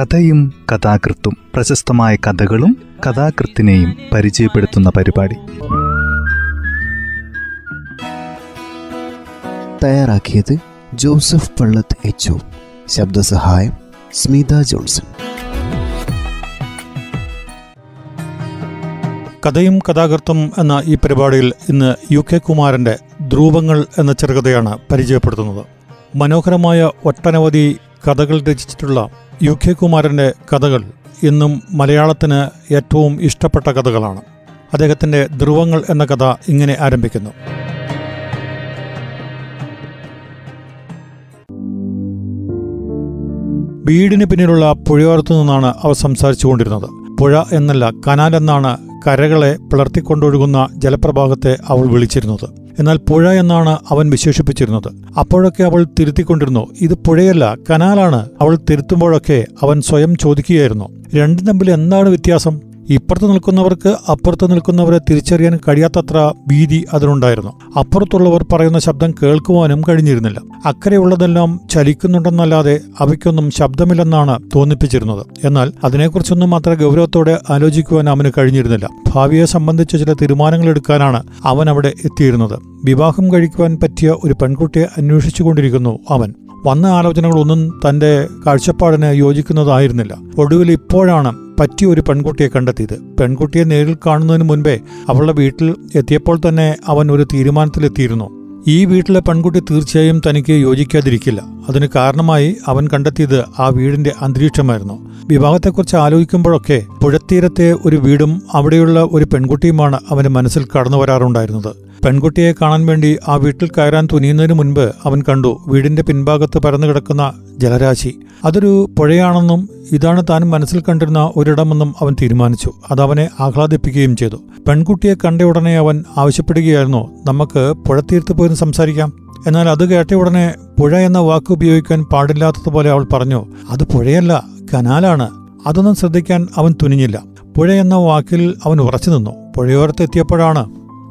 കഥയും കഥാകൃത്തും പ്രശസ്തമായ കഥകളും കഥാകൃത്തിനെയും പരിചയപ്പെടുത്തുന്ന പരിപാടി. തയ്യാറാക്കിയത് ജോസഫ് പള്ളത്ത് എച്ച് ശബ്ദസഹായം സ്മിത ജോൺസൺ. കഥയും കഥാകൃത്തും എന്ന ഈ പരിപാടിയിൽ ഇന്ന് യു കെ കുമാരന്റെ ധ്രുവങ്ങൾ എന്ന ചെറുകഥയാണ് പരിചയപ്പെടുത്തുന്നത്. മനോഹരമായ ഒട്ടനവധി കഥകൾ രചിച്ചിട്ടുള്ള യു കെ കുമാരന്റെ കഥകൾ ഇന്നും മലയാളത്തിന് ഏറ്റവും ഇഷ്ടപ്പെട്ട കഥകളാണ്. അദ്ദേഹത്തിന്റെ ധ്രുവങ്ങൾ എന്ന കഥ ഇങ്ങനെ ആരംഭിക്കുന്നു. വീടിന് പിന്നിലുള്ള പുഴയോരത്തു നിന്നാണ് അവർ സംസാരിച്ചു കൊണ്ടിരുന്നത്. പുഴ എന്നല്ല കനാൽ എന്നാണ് കരകളെ പിളർത്തിക്കൊണ്ടൊഴുകുന്ന ജലപ്രഭാഗത്തെ അവൾ വിളിച്ചിരുന്നത്. എന്നാൽ പുഴ എന്നാണ് അവൻ വിശേഷിപ്പിച്ചിരുന്നത്. അപ്പോഴൊക്കെ അവൾ തിരുത്തിക്കൊണ്ടിരുന്നു. ഇത് പുഴയല്ല കനാലാണ്. അവൾ തിരുത്തുമ്പോഴൊക്കെ അവൻ സ്വയം ചോദിക്കുകയായിരുന്നു. രണ്ടും തമ്മിൽ എന്താണ് വ്യത്യാസം? ഇപ്പുറത്ത് നിൽക്കുന്നവർക്ക് അപ്പുറത്ത് നിൽക്കുന്നവരെ തിരിച്ചറിയാൻ കഴിയാത്തത്ര ഭീതി അതിനുണ്ടായിരുന്നു അപ്പുറത്തുള്ളവർ പറയുന്ന ശബ്ദം കേൾക്കുവാനും കഴിഞ്ഞിരുന്നില്ല. അക്കരെയുള്ളതെല്ലാം ചലിക്കുന്നുണ്ടെന്നല്ലാതെ അവയ്ക്കൊന്നും ശബ്ദമില്ലെന്നാണ് തോന്നിപ്പിച്ചിരുന്നത്. എന്നാൽ അതിനെക്കുറിച്ചൊന്നും അത്ര ഗൗരവത്തോടെ ആലോചിക്കുവാൻ അവന് കഴിഞ്ഞിരുന്നില്ല. ഭാവിയെ സംബന്ധിച്ച് ചില തീരുമാനങ്ങൾ എടുക്കാനാണ് അവൻ അവിടെ എത്തിയിരുന്നത്. വിവാഹം കഴിക്കുവാൻ പറ്റിയ ഒരു പെൺകുട്ടിയെ അന്വേഷിച്ചുകൊണ്ടിരിക്കുന്നു അവൻ. വന്ന ആലോചനകളൊന്നും തന്റെ കാഴ്ചപ്പാടിന് യോജിക്കുന്നതായിരുന്നില്ല. ഒടുവിൽ ഇപ്പോഴാണ് പറ്റിയ ഒരു പെൺകുട്ടിയെ കണ്ടെത്തിയത്. പെൺകുട്ടിയെ നേരിൽ കാണുന്നതിന് മുൻപേ അവളുടെ വീട്ടിൽ എത്തിയപ്പോൾ തന്നെ അവൻ ഒരു തീരുമാനത്തിലെത്തിയിരുന്നു. ഈ വീട്ടിലെ പെൺകുട്ടി തീർച്ചയായും തനിക്ക് യോജിക്കാതിരിക്കില്ല. അതിന് കാരണമായി അവൻ കണ്ടെത്തിയത് ആ വീടിന്റെ അന്തരീക്ഷമായിരുന്നു. വിവാഹത്തെക്കുറിച്ച് ആലോചിക്കുമ്പോഴൊക്കെ പുഴത്തീരത്തെ ഒരു വീടും അവിടെയുള്ള ഒരു പെൺകുട്ടിയുമാണ് അവന്റെ മനസ്സിൽ കടന്നു വരാറുണ്ടായിരുന്നത് പെൺകുട്ടിയെ കാണാൻ വേണ്ടി ആ വീട്ടിൽ കയറാൻ തുനിയുന്നതിന് മുൻപ് അവൻ കണ്ടു വീടിന്റെ പിൻഭാഗത്ത് പരന്നു കിടക്കുന്ന ജലരാശി. അതൊരു പുഴയാണെന്നും ഇതാണ് താൻ മനസ്സിൽ കണ്ടിരുന്ന ഒരിടമെന്നും അവൻ തീരുമാനിച്ചു. അതവനെ ആഹ്ലാദിപ്പിക്കുകയും ചെയ്തു. പെൺകുട്ടിയെ കണ്ട ഉടനെ അവൻ ആവശ്യപ്പെടുകയായിരുന്നു നമുക്ക് പുഴത്തീർത്ത് പോയിരുന്നു സംസാരിക്കാം. എന്നാൽ അത് കേട്ട ഉടനെ പുഴ എന്ന വാക്ക് ഉപയോഗിക്കാൻ പാടില്ലാത്തതുപോലെ അവൾ പറഞ്ഞു അത് പുഴയല്ല കനാലാണ്. അതൊന്നും ശ്രദ്ധിക്കാൻ അവൻ തുനിഞ്ഞില്ല. പുഴ എന്ന വാക്കിൽ അവൻ ഉറച്ചു നിന്നു. പുഴയോരത്തെത്തിയപ്പോഴാണ്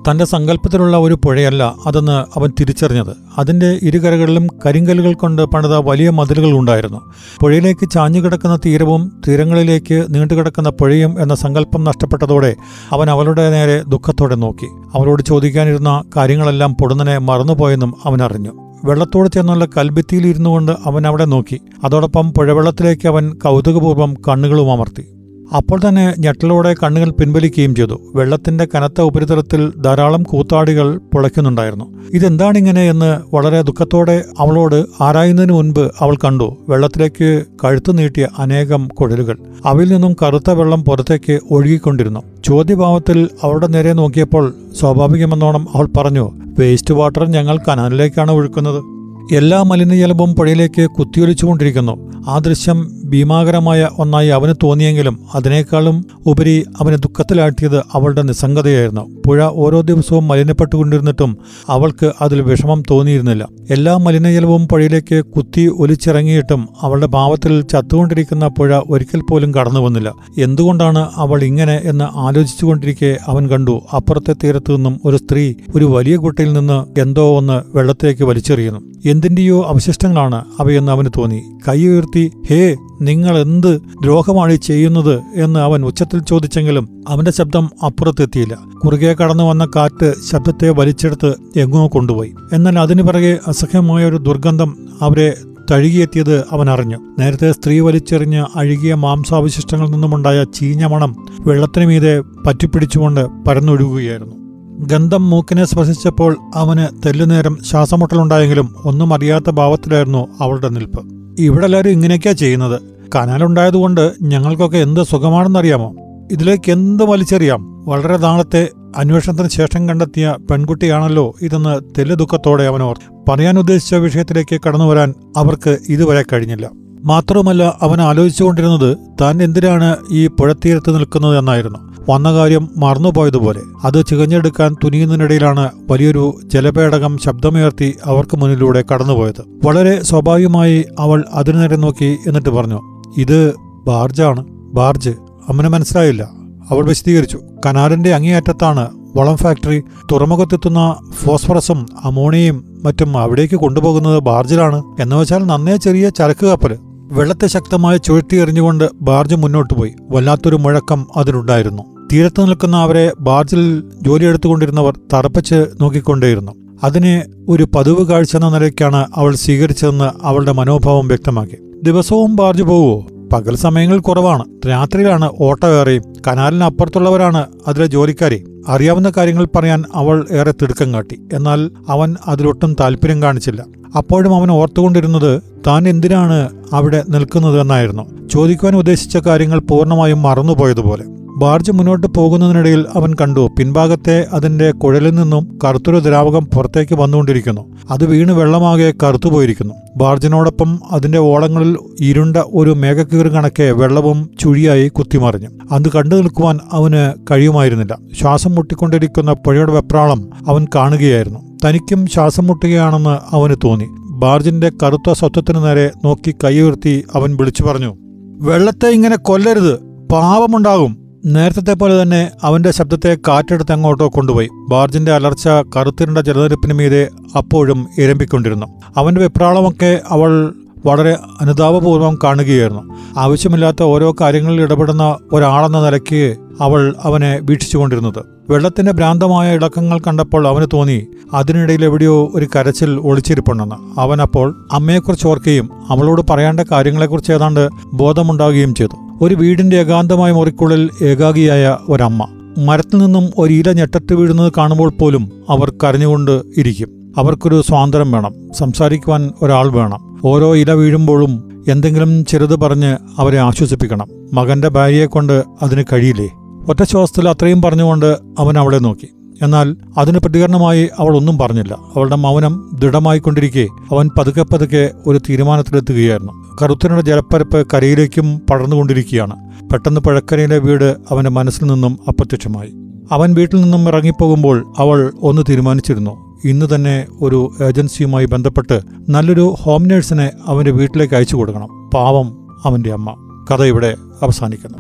തന്റെ സങ്കല്പത്തിലുള്ള ഒരു പുഴയല്ല അതെന്ന് അവൻ തിരിച്ചറിഞ്ഞത്. അതിന്റെ ഇരുകരകളിലും കരിങ്കല്ലുകൾ കൊണ്ട് പണിത വലിയ മതിലുകൾ ഉണ്ടായിരുന്നു. പുഴയിലേക്ക് ചാഞ്ഞുകിടക്കുന്ന തീരവും തീരങ്ങളിലേക്ക് നീണ്ടുകിടക്കുന്ന പുഴയും എന്ന സങ്കല്പം നഷ്ടപ്പെട്ടതോടെ അവൻ അവളുടെ നേരെ ദുഃഖത്തോടെ നോക്കി. അവളോട് ചോദിക്കാനിരുന്ന കാര്യങ്ങളെല്ലാം പൊടുന്നനെ മറന്നുപോയെന്നും അവൻ അറിഞ്ഞു. വെള്ളത്തോട് ചേർന്നുള്ള കൽഭിത്തിയിൽ ഇരുന്നു കൊണ്ട് അവൻ അവിടെ നോക്കി. അതോടൊപ്പം പുഴവെള്ളത്തിലേക്ക് അവൻ കൗതുകപൂർവം കണ്ണുകളും അമർത്തി. അപ്പോൾ തന്നെ ഞെട്ടലോടെ കണ്ണുകൾ പിൻവലിക്കുകയും ചെയ്തു. വെള്ളത്തിന്റെ കനത്ത ഉപരിതലത്തിൽ ധാരാളം കൂത്താടികൾ പുളയ്ക്കുന്നുണ്ടായിരുന്നു. ഇതെന്താണിങ്ങനെ എന്ന് വളരെ ദുഃഖത്തോടെ അവളോട് ആരായുന്നതിന് മുൻപ് അവൾ കണ്ടു. വെള്ളത്തിലേക്ക് കഴുത്തു നീട്ടിയ അനേകം കുഴലുകൾ. അവയിൽ നിന്നും കറുത്ത വെള്ളം പുറത്തേക്ക് ഒഴുകിക്കൊണ്ടിരുന്നു. ചോദ്യഭാവത്തിൽ അവളുടെ നേരെ നോക്കിയപ്പോൾ സ്വാഭാവികമെന്നോണം അവൾ പറഞ്ഞു വേസ്റ്റ് വാട്ടർ ഞങ്ങൾ കനാലിലേക്കാണ് ഒഴുക്കുന്നത്. എല്ലാ മലിനജലവും പുഴയിലേക്ക് കുത്തിയൊലിച്ചുകൊണ്ടിരിക്കുന്നു. ആ ദൃശ്യം ഭീമാകരമായ ഒന്നായി അവന് തോന്നിയെങ്കിലും അതിനേക്കാളും ഉപരി അവനെ ദുഃഖത്തിലാട്ടിയത് അവളുടെ നിസ്സംഗതയായിരുന്നു. പുഴ ഓരോ ദിവസവും മലിനപ്പെട്ടുകൊണ്ടിരുന്നിട്ടും അവൾക്ക് അതിൽ വിഷമം തോന്നിയിരുന്നില്ല. എല്ലാ മലിനജലവും പുഴയിലേക്ക് കുത്തി ഒലിച്ചിറങ്ങിയിട്ടും അവളുടെ ഭാവത്തിൽ ചത്തുകൊണ്ടിരിക്കുന്ന പുഴ ഒരിക്കൽ പോലും കടന്നു വന്നില്ല. എന്തുകൊണ്ടാണ് അവൾ ഇങ്ങനെ എന്ന് ആലോചിച്ചുകൊണ്ടിരിക്കെ അവൻ കണ്ടു. അപ്പുറത്തെ തീരത്തു നിന്നും ഒരു സ്ത്രീ ഒരു വലിയ കുട്ടിയിൽ നിന്ന് എന്തോ ഒന്ന് വെള്ളത്തേക്ക് വലിച്ചെറിയുന്നു. എന്തിന്റെയോ അവശിഷ്ടങ്ങളാണ് അവയെന്ന് അവന് തോന്നി. കൈ ഉയർത്തി ഹേ നിങ്ങൾ എന്ത് ദ്രോഹമാണ് ചെയ്യുന്നത് എന്ന് അവൻ ഉച്ചത്തിൽ ചോദിച്ചെങ്കിലും അവന്റെ ശബ്ദം അപ്പുറത്തെത്തിയില്ല. കുറുകെ കടന്നു വന്ന കാറ്റ് ശബ്ദത്തെ വലിച്ചെടുത്ത് എങ്ങോ കൊണ്ടുപോയി. എന്നാൽ അതിനു പിറകെ അസഹ്യമായ ഒരു ദുർഗന്ധം അവരെ തഴുകിയെത്തിയത് അവൻ അറിഞ്ഞു. നേരത്തെ സ്ത്രീ വലിച്ചെറിഞ്ഞ് അഴുകിയ മാംസാവശിഷ്ടങ്ങളിൽ നിന്നുമുണ്ടായ ചീഞ്ഞ മണം വെള്ളത്തിനു മീതെ പറ്റിപ്പിടിച്ചുകൊണ്ട് പരന്നൊഴുകുകയായിരുന്നു. ഗന്ധം മൂക്കിനെ സ്പർശിച്ചപ്പോൾ അവന് തെല്ലുനേരം ശ്വാസമുട്ടലുണ്ടായെങ്കിലും ഒന്നും അറിയാത്ത ഭാവത്തിലായിരുന്നു അവളുടെ നിൽപ്പ്. ഇവിടെ എല്ലാവരും ഇങ്ങനെയൊക്കെയാ ചെയ്യുന്നത്? കനാലുണ്ടായതുകൊണ്ട് ഞങ്ങൾക്കൊക്കെ എന്ത് സുഖമാണെന്നറിയാമോ? ഇതിലേക്ക് എന്ത് വലിച്ചെറിയാം? വളരെ നാളത്തെ അന്വേഷണത്തിന് ശേഷം കണ്ടെത്തിയ പെൺകുട്ടിയാണല്ലോ ഇതെന്ന് തെല്ലു ദുഃഖത്തോടെ അവനോർ പറയാൻ ഉദ്ദേശിച്ച വിഷയത്തിലേക്ക് കടന്നു വരാൻ അവർക്ക് ഇതുവരെ കഴിഞ്ഞില്ല. മാത്രവുമല്ല അവൻ ആലോചിച്ചുകൊണ്ടിരുന്നത് താൻ എന്തിനാണ് ഈ പുഴത്തീരത്ത് നിൽക്കുന്നത് എന്നായിരുന്നു. വന്ന കാര്യം മറന്നുപോയതുപോലെ. അത് ചികഞ്ഞെടുക്കാൻ തുനിയുന്നതിനിടയിലാണ് വലിയൊരു ജലപേടകം ശബ്ദമുയർത്തി അവർക്ക് മുന്നിലൂടെ കടന്നുപോയത്. വളരെ സ്വാഭാവികമായി അവൾ അതിനു നേരെ നോക്കി എന്നിട്ട് പറഞ്ഞു ഇത് ബാർജാണ്. ബാർജ് അമ്മന് മനസ്സിലായില്ല. അവൾ വിശദീകരിച്ചു. കനാലിന്റെ അങ്ങേയറ്റത്താണ് വളം ഫാക്ടറി. തുറമുഖത്തെത്തുന്ന ഫോസ്ഫറസും അമോണിയയും മറ്റും അവിടേക്ക് കൊണ്ടുപോകുന്നത് ബാർജിലാണ് എന്ന് വെച്ചാൽ നന്നേ ചെറിയ ചരക്ക് കപ്പൽ വെള്ളത്തെ ശക്തമായി ചുഴറ്റിയെറിഞ്ഞുകൊണ്ട് ബാർജ് മുന്നോട്ട് പോയി. വല്ലാത്തൊരു മുഴക്കം അതിനുണ്ടായിരുന്നു തീരത്ത് നിൽക്കുന്ന അവരെ ബാർജിൽ ജോലിയെടുത്തുകൊണ്ടിരുന്നവർ തറപ്പിച്ച് നോക്കിക്കൊണ്ടേയിരുന്നു. അതിനെ ഒരു പതിവ് കാഴ്ച എന്ന നിലയ്ക്കാണ് അവൾ സ്വീകരിച്ചതെന്ന് അവളുടെ മനോഭാവം വ്യക്തമാക്കി. ദിവസവും ബാർജ് പോവുമോ പകൽ സമയങ്ങൾ കുറവാണ്. രാത്രിയിലാണ് ഓട്ട കയറി. കനാലിനപ്പുറത്തുള്ളവരാണ് അതിലെ ജോലിക്കാരെ. അറിയാവുന്ന കാര്യങ്ങൾ പറയാൻ അവൾ ഏറെ തിടുക്കം കാട്ടി. എന്നാൽ അവൻ അതിലൊട്ടും താല്പര്യം കാണിച്ചില്ല. അപ്പോഴും അവൻ ഓർത്തുകൊണ്ടിരുന്നത് താൻ എന്തിനാണ് അവിടെ നിൽക്കുന്നത് എന്നായിരുന്നു. ചോദിക്കുവാൻ ഉദ്ദേശിച്ച കാര്യങ്ങൾ പൂർണമായും മറന്നുപോയതുപോലെ. ബാർജ് മുന്നോട്ട് പോകുന്നതിനിടയിൽ അവൻ കണ്ടു. പിൻഭാഗത്തെ അതിന്റെ കുഴലിൽ നിന്നും കറുത്തൊരു ദ്രാവകം പുറത്തേക്ക് വന്നുകൊണ്ടിരിക്കുന്നു. അത് വീണ് വെള്ളമാകെ കറുത്തുപോയിരിക്കുന്നു. ബാർജിനോടൊപ്പം അതിന്റെ ഓളങ്ങളിൽ ഇരുണ്ട ഒരു മേഘക്കീറ് കണക്കെ വെള്ളവും ചുഴിയായി കുത്തിമറിഞ്ഞു. അത് കണ്ടു നിൽക്കുവാൻ അവന് കഴിയുമായിരുന്നില്ല. ശ്വാസം മുട്ടിക്കൊണ്ടിരിക്കുന്ന പുഴയുടെ വെപ്രാളം അവൻ കാണുകയായിരുന്നു. തനിക്കും ശ്വാസം മുട്ടുകയാണെന്ന് അവന് തോന്നി. ബാർജിന്റെ കറുത്ത സ്വത്വത്തിനു നേരെ നോക്കി കൈ ഉയർത്തി അവൻ വിളിച്ചു പറഞ്ഞു വെള്ളത്തെ ഇങ്ങനെ കൊല്ലരുത്. പാവമുണ്ടാകും നേരത്തെ പോലെ തന്നെ അവന്റെ ശബ്ദത്തെ കാറ്റെടുത്ത് അങ്ങോട്ടോ കൊണ്ടുപോയി. ബാർജിന്റെ അലർച്ച കറുത്തിരുണ്ട ജലനിരപ്പിന് മീതെ അപ്പോഴും ഇരമ്പിക്കൊണ്ടിരുന്നു. അവന്റെ വെപ്രാളമൊക്കെ അവൾ വളരെ അനുതാപപൂർവം കാണുകയായിരുന്നു. ആവശ്യമില്ലാത്ത ഓരോ കാര്യങ്ങളിൽ ഇടപെടുന്ന ഒരാളെന്ന നിലയ്ക്ക് അവൾ അവനെ വീക്ഷിച്ചുകൊണ്ടിരുന്നത്. വെള്ളത്തിന്റെ ഭ്രാന്തമായ ഇളക്കങ്ങൾ കണ്ടപ്പോൾ അവന് തോന്നി അതിനിടയിൽ എവിടെയോ ഒരു കരച്ചിൽ ഒളിച്ചിരിപ്പുണ്ടെന്ന്. അവൻ അപ്പോൾ അമ്മയെക്കുറിച്ച് ഓർക്കുകയും അവളോട് പറയേണ്ട കാര്യങ്ങളെക്കുറിച്ച് ഏതാണ്ട് ബോധമുണ്ടാകുകയും ചെയ്തു. ഒരു വീടിന്റെ ഏകാന്തമായ മുറിക്കുള്ളിൽ ഏകാഗിയായ ഒരമ്മ. മരത്തിൽ നിന്നും ഒരു ഇല ഞെട്ടത്ത് വീഴുന്നത് കാണുമ്പോൾ പോലും അവർ കരഞ്ഞുകൊണ്ട് ഇരിക്കും. അവർക്കൊരു സ്വാതന്ത്ര്യം വേണം. സംസാരിക്കുവാൻ ഒരാൾ വേണം. ഓരോ ഇല വീഴുമ്പോഴും എന്തെങ്കിലും ചെറുത് പറഞ്ഞ് അവരെ ആശ്വസിപ്പിക്കണം. മകന്റെ ഭാര്യയെ കൊണ്ട് അതിന് കഴിയില്ലേ? ഒറ്റ ശ്വാസത്തിൽ അത്രയും പറഞ്ഞുകൊണ്ട് അവൻ അവളെ നോക്കി. എന്നാൽ അതിന് പ്രതികരണമായി അവൾ ഒന്നും പറഞ്ഞില്ല. അവളുടെ മൗനം ദൃഢമായിക്കൊണ്ടിരിക്കെ അവൻ പതുക്കെ പതുക്കെ ഒരു തീരുമാനത്തിലെത്തുകയായിരുന്നു. കറുത്തനുടെ ജലപ്പരപ്പ് കരയിലേക്കും പടർന്നുകൊണ്ടിരിക്കുകയാണ്. പെട്ടെന്ന് പഴക്കരയിലെ വീട് അവന്റെ മനസ്സിൽ നിന്നും അപ്രത്യക്ഷമായി. അവൻ വീട്ടിൽ നിന്നും ഇറങ്ങിപ്പോകുമ്പോൾ അവൾ ഒന്ന് തീരുമാനിച്ചിരുന്നു. ഇന്ന് തന്നെ ഒരു ഏജൻസിയുമായി ബന്ധപ്പെട്ട് നല്ലൊരു ഹോം നേഴ്സിനെ അവന്റെ വീട്ടിലേക്ക് അയച്ചു കൊടുക്കണം. പാവം അവന്റെ അമ്മ. കഥ ഇവിടെ അവസാനിക്കുന്നു.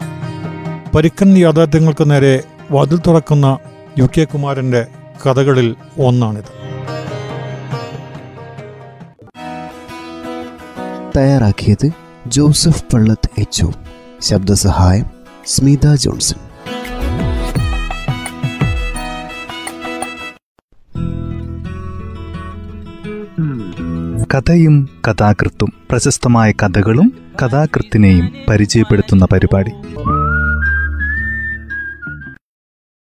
പരിക്കൻ യാഥാർത്ഥ്യങ്ങൾക്ക് നേരെ വാതിൽ തുറക്കുന്ന യു കെ കുമാരന്റെ കഥകളിൽ ഒന്നാണിത്. തയ്യാറാക്കിയത് ജോസഫ് പള്ളത്ത് എച്ച് ശബ്ദസഹായം സ്മിത ജോൺസൺ. കഥയും കഥാകൃത്തും പ്രശസ്തമായ കഥകളും കഥാകൃത്തിനെയും പരിചയപ്പെടുത്തുന്ന പരിപാടി.